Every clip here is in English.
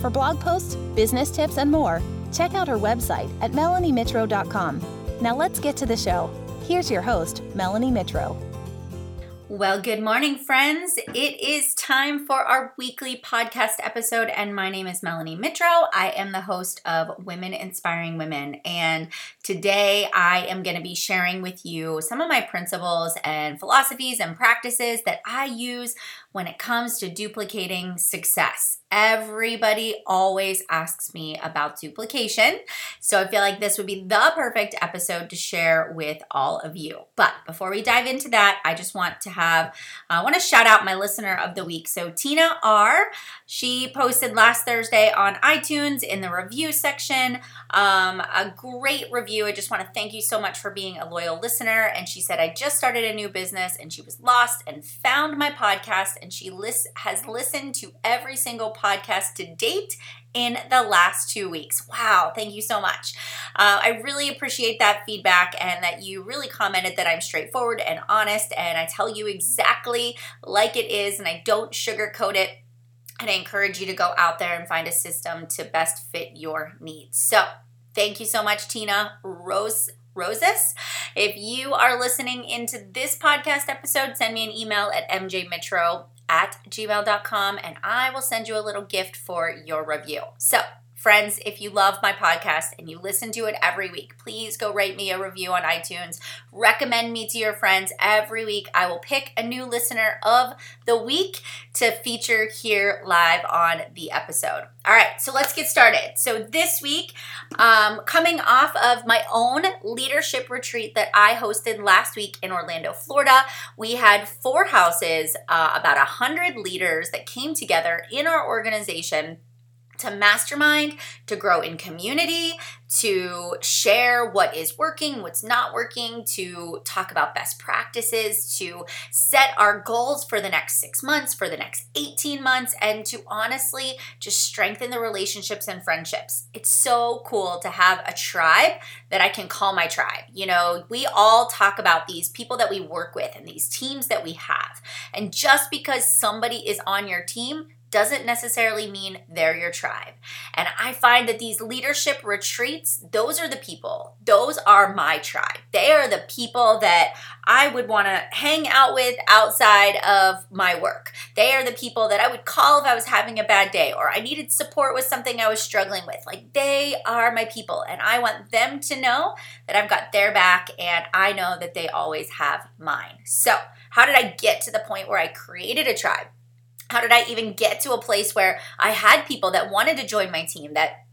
For blog posts, business tips, and more, check out her website at melaniemitro.com. Now let's get to the show. Here's your host, Melanie Mitro. Well, good morning, friends. It is time for our weekly podcast episode, and my name is Melanie Mitro. I am the host of Women Inspiring Women, and today I am going to be sharing with you some of my principles and philosophies and practices that I use when it comes to duplicating success. Everybody always asks me about duplication. So I feel like this would be the perfect episode to share with all of you. But before we dive into that, I just want to have, I want to shout out my listener of the week. So Tina R, she posted last Thursday on iTunes in the review section um, a great review. I just want to thank you so much for being a loyal listener. And she said, I just started a new business and she was lost and found my podcast and she list- has listened to every single podcast to date in the last two weeks. Wow, thank you so much. Uh, I really appreciate that feedback and that you really commented that I'm straightforward and honest and I tell you exactly like it is and I don't sugarcoat it. And I encourage you to go out there and find a system to best fit your needs. So, thank you so much, Tina Rose. Roses. If you are listening into this podcast episode, send me an email at mjmitro at gmail.com and I will send you a little gift for your review. So, Friends, if you love my podcast and you listen to it every week, please go write me a review on iTunes. Recommend me to your friends every week. I will pick a new listener of the week to feature here live on the episode. All right, so let's get started. So, this week, um, coming off of my own leadership retreat that I hosted last week in Orlando, Florida, we had four houses, uh, about a hundred leaders that came together in our organization to mastermind, to grow in community, to share what is working, what's not working, to talk about best practices, to set our goals for the next six months, for the next 18 months, and to honestly just strengthen the relationships and friendships. It's so cool to have a tribe that I can call my tribe. You know, we all talk about these people that we work with and these teams that we have. And just because somebody is on your team doesn't necessarily mean they're your tribe. And I find that these leadership retreats, those are the people. Those are my tribe. They are the people that I would want to hang out with outside of my work. They are the people that I would call if I was having a bad day or I needed support with something I was struggling with. Like they are my people and I want them to know that I've got their back and I know that they always have mine. So, how did I get to the point where I created a tribe? How did I even get to a place where I had people that wanted to join my team that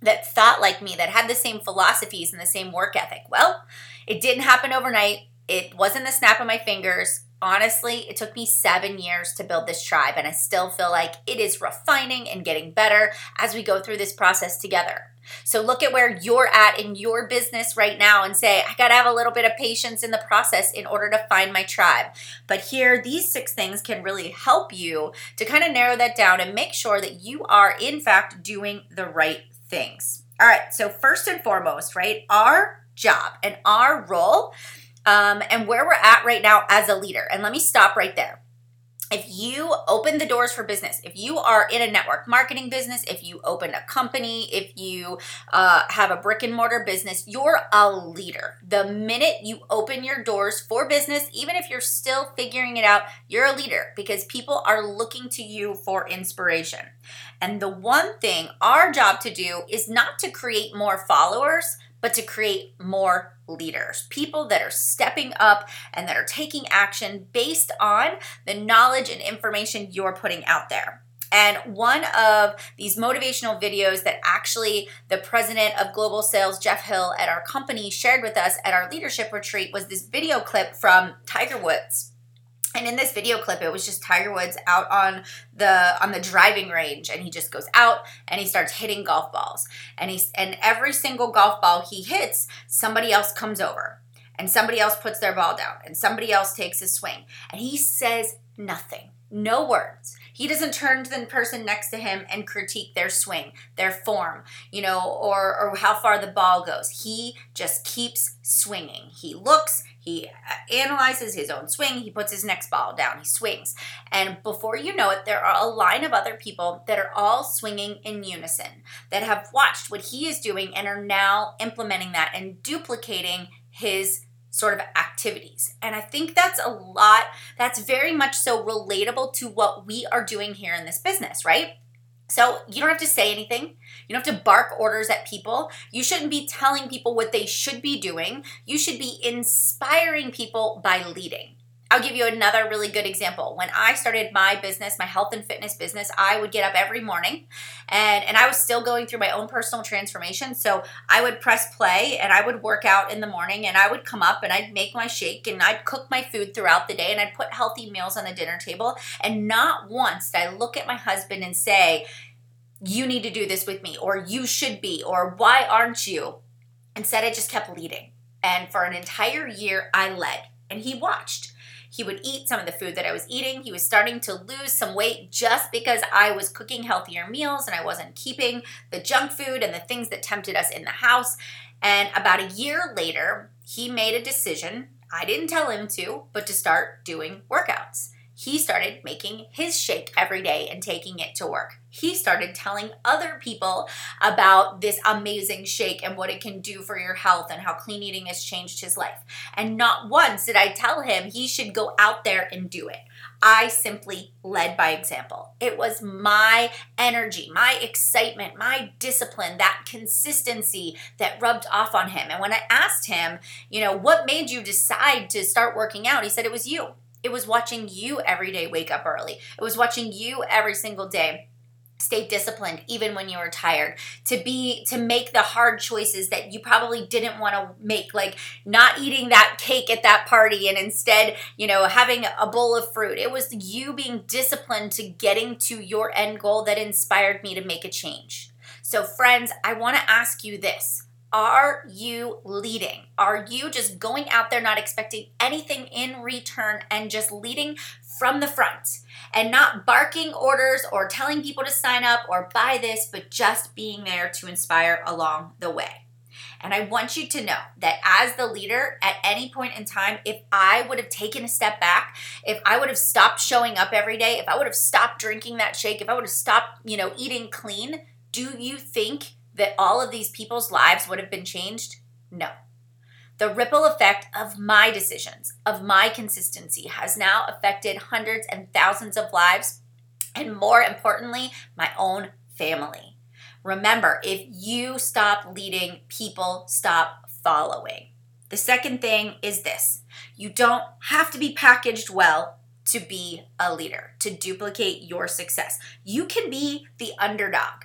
that thought like me, that had the same philosophies and the same work ethic? Well, it didn't happen overnight. It wasn't the snap of my fingers. Honestly, it took me seven years to build this tribe, and I still feel like it is refining and getting better as we go through this process together. So look at where you're at in your business right now and say, I got to have a little bit of patience in the process in order to find my tribe. But here, these six things can really help you to kind of narrow that down and make sure that you are, in fact, doing the right things. All right, so first and foremost, right, our job and our role um, and where we're at right now as a leader. And let me stop right there if you open the doors for business, if you are in a network marketing business, if you open a company, if you uh, have a brick and mortar business, you're a leader. The minute you open your doors for business, even if you're still figuring it out, you're a leader because people are looking to you for inspiration. And the one thing our job to do is not to create more followers, but to create more leaders, people that are stepping up and that are taking action based on the knowledge and information you're putting out there. And one of these motivational videos that actually the president of global sales, Jeff Hill, at our company shared with us at our leadership retreat was this video clip from Tiger Woods. And in this video clip it was just tiger woods out on the on the driving range and he just goes out and he starts hitting golf balls. And he's and every single golf ball he hits somebody else comes over and somebody else puts their ball down and somebody else takes a swing. And he says nothing no words. He doesn't turn to the person next to him and critique their swing their form you know or or how far the ball goes. He just keeps swinging. He looks he uh, analyzes his own swing. He puts his next ball down. He swings. And before you know it, there are a line of other people that are all swinging in unison that have watched what he is doing and are now implementing that and duplicating his sort of activities. And I think that's a lot, that's very much so relatable to what we are doing here in this business, right? So you don't have to say anything. You don't have to bark orders at people. You shouldn't be telling people what they should be doing. You should be inspiring people by leading. I'll give you another really good example. When I started my business, my health and fitness business, I would get up every morning and, and I was still going through my own personal transformation. So I would press play and I would work out in the morning and I would come up and I'd make my shake and I'd cook my food throughout the day and I'd put healthy meals on the dinner table. And not once did I look at my husband and say, you need to do this with me, or you should be, or why aren't you? Instead, I just kept leading. And for an entire year, I led and he watched. He would eat some of the food that I was eating. He was starting to lose some weight just because I was cooking healthier meals and I wasn't keeping the junk food and the things that tempted us in the house. And about a year later, he made a decision. I didn't tell him to, but to start doing workouts he started making his shake every day and taking it to work. He started telling other people about this amazing shake and what it can do for your health and how clean eating has changed his life. And not once did I tell him he should go out there and do it. I simply led by example. It was my energy, my excitement, my discipline, that consistency that rubbed off on him. And when I asked him, you know, what made you decide to start working out? He said, it was you. It was watching you every day wake up early. It was watching you every single day stay disciplined even when you were tired to be to make the hard choices that you probably didn't want to make like not eating that cake at that party and instead you know having a bowl of fruit. It was you being disciplined to getting to your end goal that inspired me to make a change. So friends i want to ask you this are you leading? Are you just going out there not expecting anything in return and just leading from the front and not barking orders or telling people to sign up or buy this, but just being there to inspire along the way? And I want you to know that as the leader, at any point in time, if I would have taken a step back, if I would have stopped showing up every day, if I would have stopped drinking that shake, if I would have stopped, you know, eating clean, do you think that all of these people's lives would have been changed? No. The ripple effect of my decisions, of my consistency, has now affected hundreds and thousands of lives, and more importantly, my own family. Remember, if you stop leading, people stop following. The second thing is this you don't have to be packaged well to be a leader, to duplicate your success. You can be the underdog.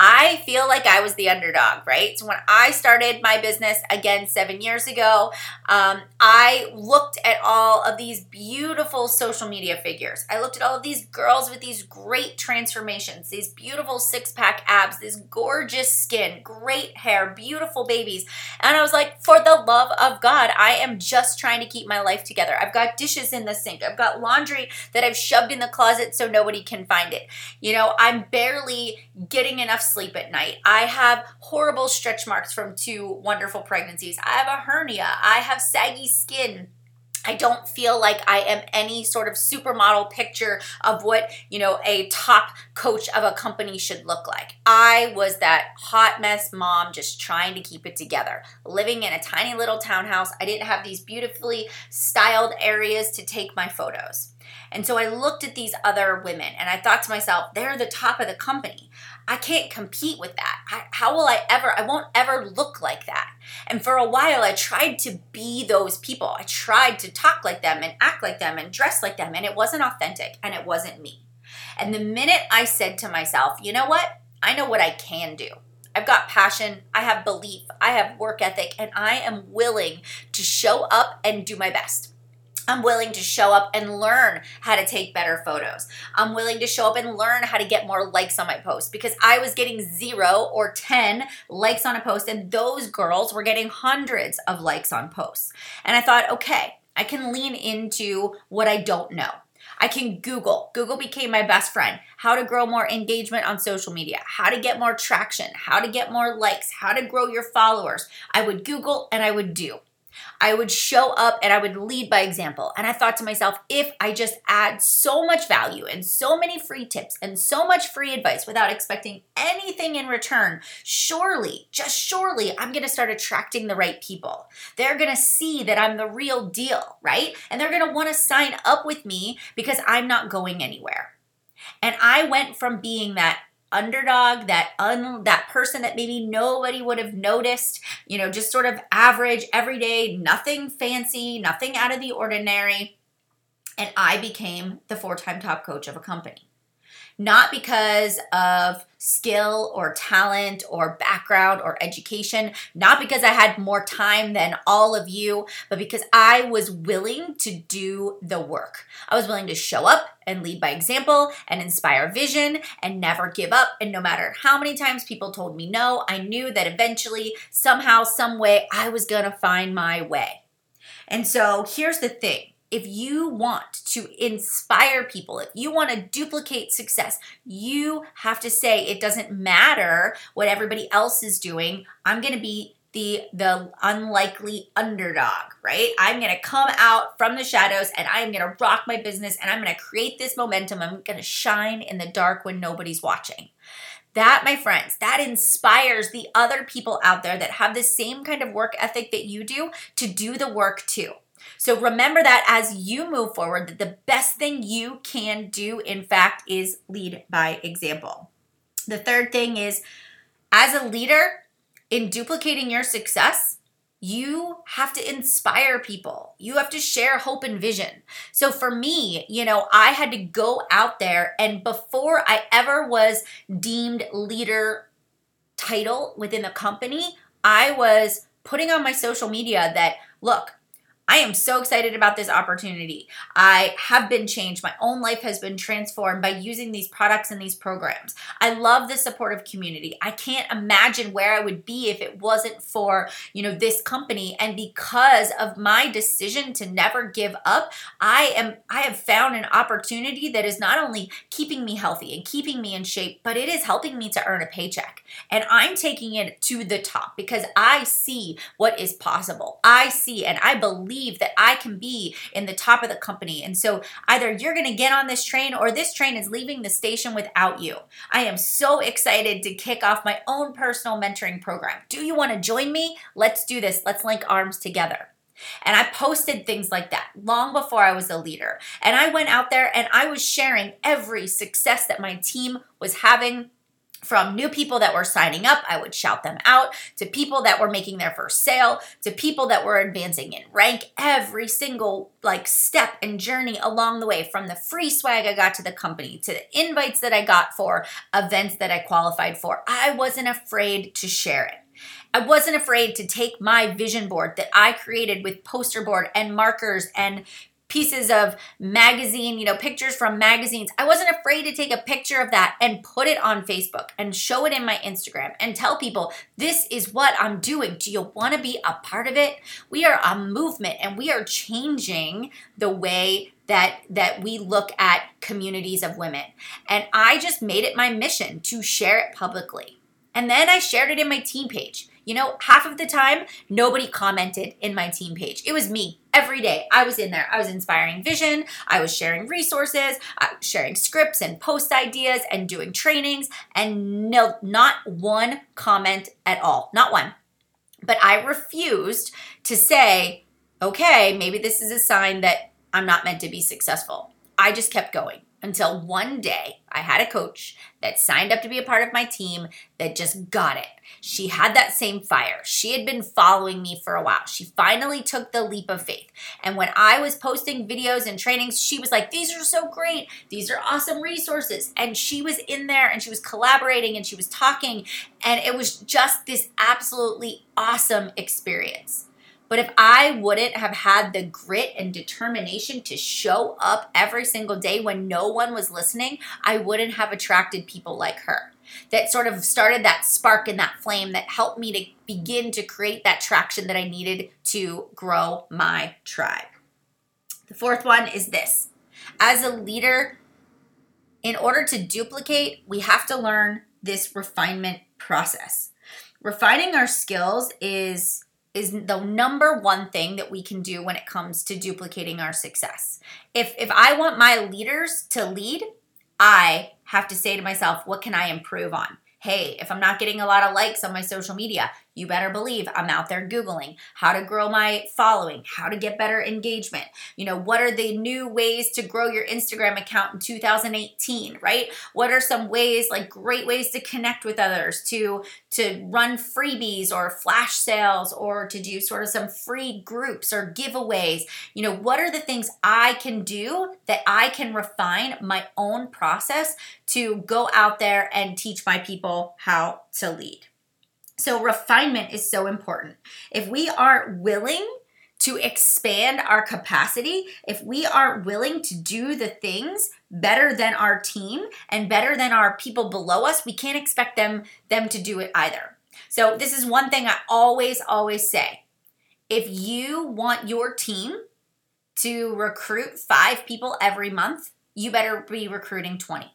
I feel like I was the underdog, right? So when I started my business again seven years ago, um, I looked at all of these beautiful social media figures. I looked at all of these girls with these great transformations, these beautiful six pack abs, this gorgeous skin, great hair, beautiful babies. And I was like, for the love of God, I am just trying to keep my life together. I've got dishes in the sink, I've got laundry that I've shoved in the closet so nobody can find it. You know, I'm barely getting enough sleep at night. I have horrible stretch marks from two wonderful pregnancies. I have a hernia. I have saggy skin. I don't feel like I am any sort of supermodel picture of what, you know, a top coach of a company should look like. I was that hot mess mom just trying to keep it together, living in a tiny little townhouse. I didn't have these beautifully styled areas to take my photos. And so I looked at these other women and I thought to myself, they're the top of the company. I can't compete with that. I, how will I ever? I won't ever look like that. And for a while, I tried to be those people. I tried to talk like them and act like them and dress like them, and it wasn't authentic and it wasn't me. And the minute I said to myself, you know what? I know what I can do. I've got passion, I have belief, I have work ethic, and I am willing to show up and do my best. I'm willing to show up and learn how to take better photos. I'm willing to show up and learn how to get more likes on my post because I was getting zero or 10 likes on a post, and those girls were getting hundreds of likes on posts. And I thought, okay, I can lean into what I don't know. I can Google. Google became my best friend. How to grow more engagement on social media, how to get more traction, how to get more likes, how to grow your followers. I would Google and I would do. I would show up and I would lead by example. And I thought to myself, if I just add so much value and so many free tips and so much free advice without expecting anything in return, surely, just surely, I'm gonna start attracting the right people. They're gonna see that I'm the real deal, right? And they're gonna wanna sign up with me because I'm not going anywhere. And I went from being that underdog, that un that person that maybe nobody would have noticed, you know, just sort of average, everyday, nothing fancy, nothing out of the ordinary. And I became the four-time top coach of a company not because of skill or talent or background or education, not because I had more time than all of you, but because I was willing to do the work. I was willing to show up and lead by example and inspire vision and never give up. And no matter how many times people told me no, I knew that eventually, somehow, some way, I was gonna find my way. And so here's the thing if you want to inspire people, if you want to duplicate success, you have to say it doesn't matter what everybody else is doing. I'm going to be the the unlikely underdog, right? I'm going to come out from the shadows and I'm going to rock my business and I'm going to create this momentum. I'm going to shine in the dark when nobody's watching. That, my friends, that inspires the other people out there that have the same kind of work ethic that you do to do the work too. So remember that as you move forward, that the best thing you can do, in fact, is lead by example. The third thing is as a leader, in duplicating your success, you have to inspire people. You have to share hope and vision. So for me, you know, I had to go out there and before I ever was deemed leader title within the company, I was putting on my social media that look, I am so excited about this opportunity. I have been changed. My own life has been transformed by using these products and these programs. I love the supportive community. I can't imagine where I would be if it wasn't for, you know, this company and because of my decision to never give up, I am I have found an opportunity that is not only keeping me healthy and keeping me in shape, but it is helping me to earn a paycheck. And I'm taking it to the top because I see what is possible. I see and I believe believe that I can be in the top of the company. And so either you're going to get on this train or this train is leaving the station without you. I am so excited to kick off my own personal mentoring program. Do you want to join me? Let's do this. Let's link arms together. And I posted things like that long before I was a leader. And I went out there and I was sharing every success that my team was having from new people that were signing up, I would shout them out, to people that were making their first sale, to people that were advancing in rank, every single like step and journey along the way from the free swag I got to the company to the invites that I got for events that I qualified for. I wasn't afraid to share it. I wasn't afraid to take my vision board that I created with poster board and markers and pieces of magazine, you know, pictures from magazines. I wasn't afraid to take a picture of that and put it on Facebook and show it in my Instagram and tell people, this is what I'm doing. Do you want to be a part of it? We are a movement and we are changing the way that that we look at communities of women. And I just made it my mission to share it publicly. And then I shared it in my team page. You know, half of the time, nobody commented in my team page. It was me every day. I was in there. I was inspiring vision. I was sharing resources, was sharing scripts and post ideas and doing trainings, and no, not one comment at all. Not one. But I refused to say, okay, maybe this is a sign that I'm not meant to be successful. I just kept going until one day I had a coach that signed up to be a part of my team that just got it. She had that same fire. She had been following me for a while. She finally took the leap of faith. And when I was posting videos and trainings, she was like, These are so great. These are awesome resources. And she was in there and she was collaborating and she was talking. And it was just this absolutely awesome experience. But if I wouldn't have had the grit and determination to show up every single day when no one was listening, I wouldn't have attracted people like her. That sort of started that spark and that flame that helped me to begin to create that traction that I needed to grow my tribe. The fourth one is this as a leader, in order to duplicate, we have to learn this refinement process. Refining our skills is is the number one thing that we can do when it comes to duplicating our success. If if I want my leaders to lead, I have to say to myself, what can I improve on? Hey, if I'm not getting a lot of likes on my social media, you better believe I'm out there Googling how to grow my following, how to get better engagement. You know, what are the new ways to grow your Instagram account in 2018, right? What are some ways, like great ways to connect with others, to to run freebies or flash sales or to do sort of some free groups or giveaways? You know, what are the things I can do that I can refine my own process to go out there and teach my people how to lead? So, refinement is so important. If we aren't willing to expand our capacity, if we aren't willing to do the things better than our team and better than our people below us, we can't expect them them to do it either. So, this is one thing I always always say. If you want your team to recruit 5 people every month, you better be recruiting 20.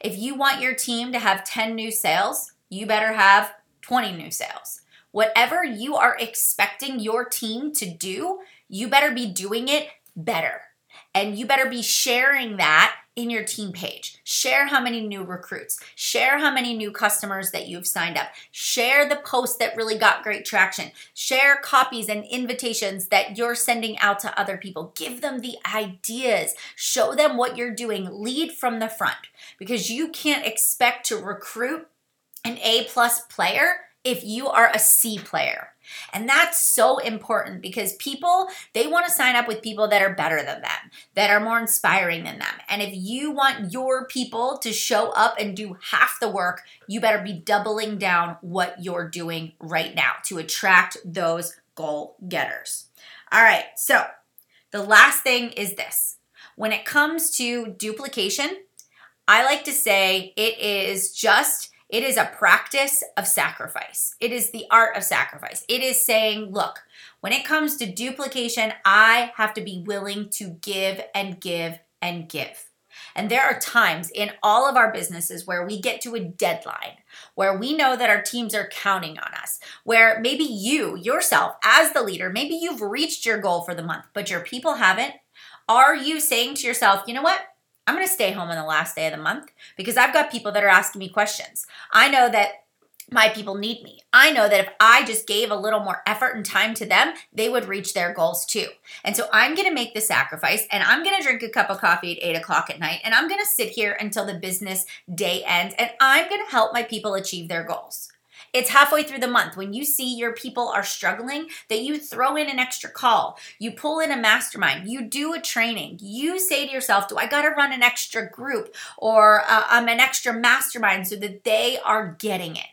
If you want your team to have 10 new sales, you better have 20 new sales. Whatever you are expecting your team to do, you better be doing it better. And you better be sharing that in your team page. Share how many new recruits, share how many new customers that you've signed up, share the posts that really got great traction, share copies and invitations that you're sending out to other people. Give them the ideas, show them what you're doing, lead from the front because you can't expect to recruit an A plus player if you are a C player. And that's so important because people, they want to sign up with people that are better than them, that are more inspiring than them. And if you want your people to show up and do half the work, you better be doubling down what you're doing right now to attract those goal getters. All right, so the last thing is this when it comes to duplication, I like to say it is just it is a practice of sacrifice. It is the art of sacrifice. It is saying, look, when it comes to duplication, I have to be willing to give and give and give. And there are times in all of our businesses where we get to a deadline, where we know that our teams are counting on us, where maybe you yourself, as the leader, maybe you've reached your goal for the month, but your people haven't. Are you saying to yourself, you know what? I'm going to stay home on the last day of the month because I've got people that are asking me questions. I know that my people need me. I know that if I just gave a little more effort and time to them, they would reach their goals too. And so I'm gonna make the sacrifice and I'm gonna drink a cup of coffee at eight o'clock at night and I'm gonna sit here until the business day ends and I'm gonna help my people achieve their goals. It's halfway through the month. When you see your people are struggling that you throw in an extra call, you pull in a mastermind, you do a training, you say to yourself, Do I got to run an extra group or uh, um, an extra mastermind so that they are getting it?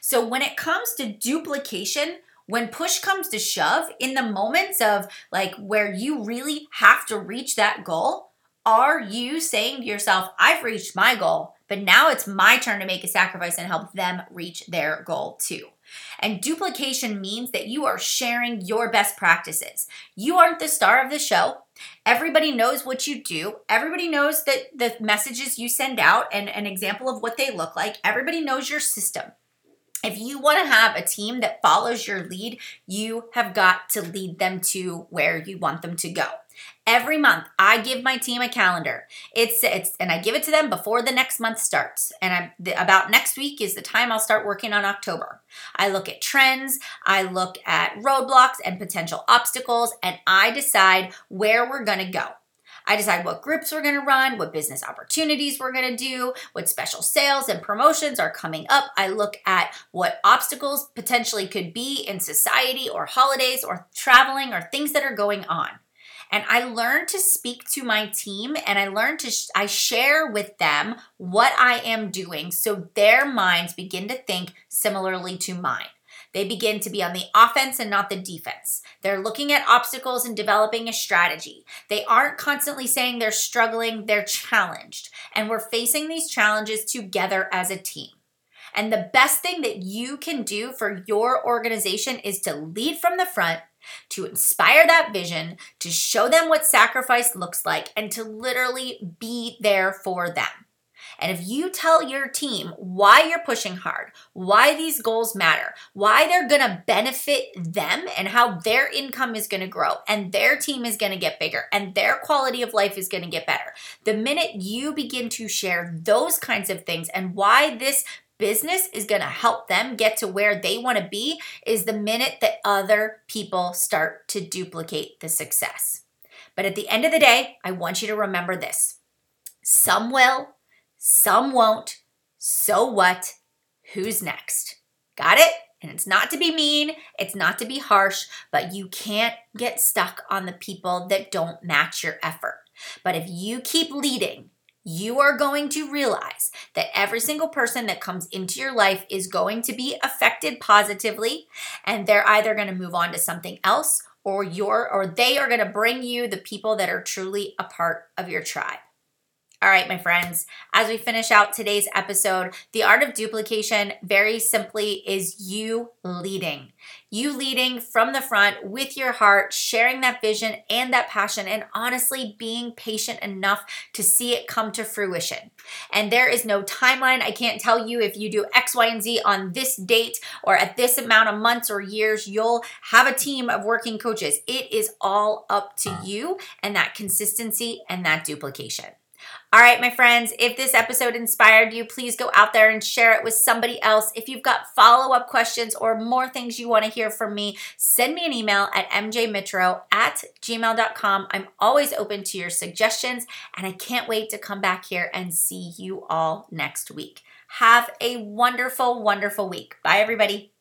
So when it comes to duplication, when push comes to shove, in the moments of like where you really have to reach that goal, are you saying to yourself, I've reached my goal? But now it's my turn to make a sacrifice and help them reach their goal too. And duplication means that you are sharing your best practices. You aren't the star of the show. Everybody knows what you do. Everybody knows that the messages you send out and an example of what they look like. Everybody knows your system. If you want to have a team that follows your lead, you have got to lead them to where you want them to go. Every month, I give my team a calendar. It's it's and I give it to them before the next month starts. And I'm the, about next week is the time I'll start working on October. I look at trends, I look at roadblocks and potential obstacles, and I decide where we're going to go. I decide what groups we're going to run, what business opportunities we're going to do, what special sales and promotions are coming up. I look at what obstacles potentially could be in society or holidays or traveling or things that are going on and I learn to speak to my team and I learn to sh- I share with them what I am doing so their minds begin to think similarly to mine. They begin to be on the offense and not the defense. They're looking at obstacles and developing a strategy. They aren't constantly saying they're struggling, they're challenged. And we're facing these challenges together as a team. And the best thing that you can do for your organization is to lead from the front, to inspire that vision, to show them what sacrifice looks like, and to literally be there for them. And if you tell your team why you're pushing hard, why these goals matter, why they're gonna benefit them, and how their income is gonna grow, and their team is gonna get bigger, and their quality of life is gonna get better, the minute you begin to share those kinds of things and why this business is going to help them get to where they want to be is the minute that other people start to duplicate the success. But at the end of the day, I want you to remember this some will, some won't. So what? Who's next? Got it? And it's not to be mean, it's not to be harsh, but you can't get stuck on the people that don't match your effort. But if you keep leading, you are going to realize that every single person that comes into your life is going to be affected positively and they're either going to move on to something else or your or they are going to bring you the people that are truly a part of your tribe. All right, my friends, as we finish out today's episode, the art of duplication very simply is you leading. You leading from the front with your heart, sharing that vision and that passion, and honestly being patient enough to see it come to fruition. And there is no timeline. I can't tell you if you do X, Y, and Z on this date or at this amount of months or years, you'll have a team of working coaches. It is all up to you and that consistency and that duplication. All right, my friends, if this episode inspired you, please go out there and share it with somebody else. If you've got follow up questions or more things you want to hear from me, send me an email at mjmitro at gmail.com. I'm always open to your suggestions, and I can't wait to come back here and see you all next week. Have a wonderful, wonderful week. Bye, everybody.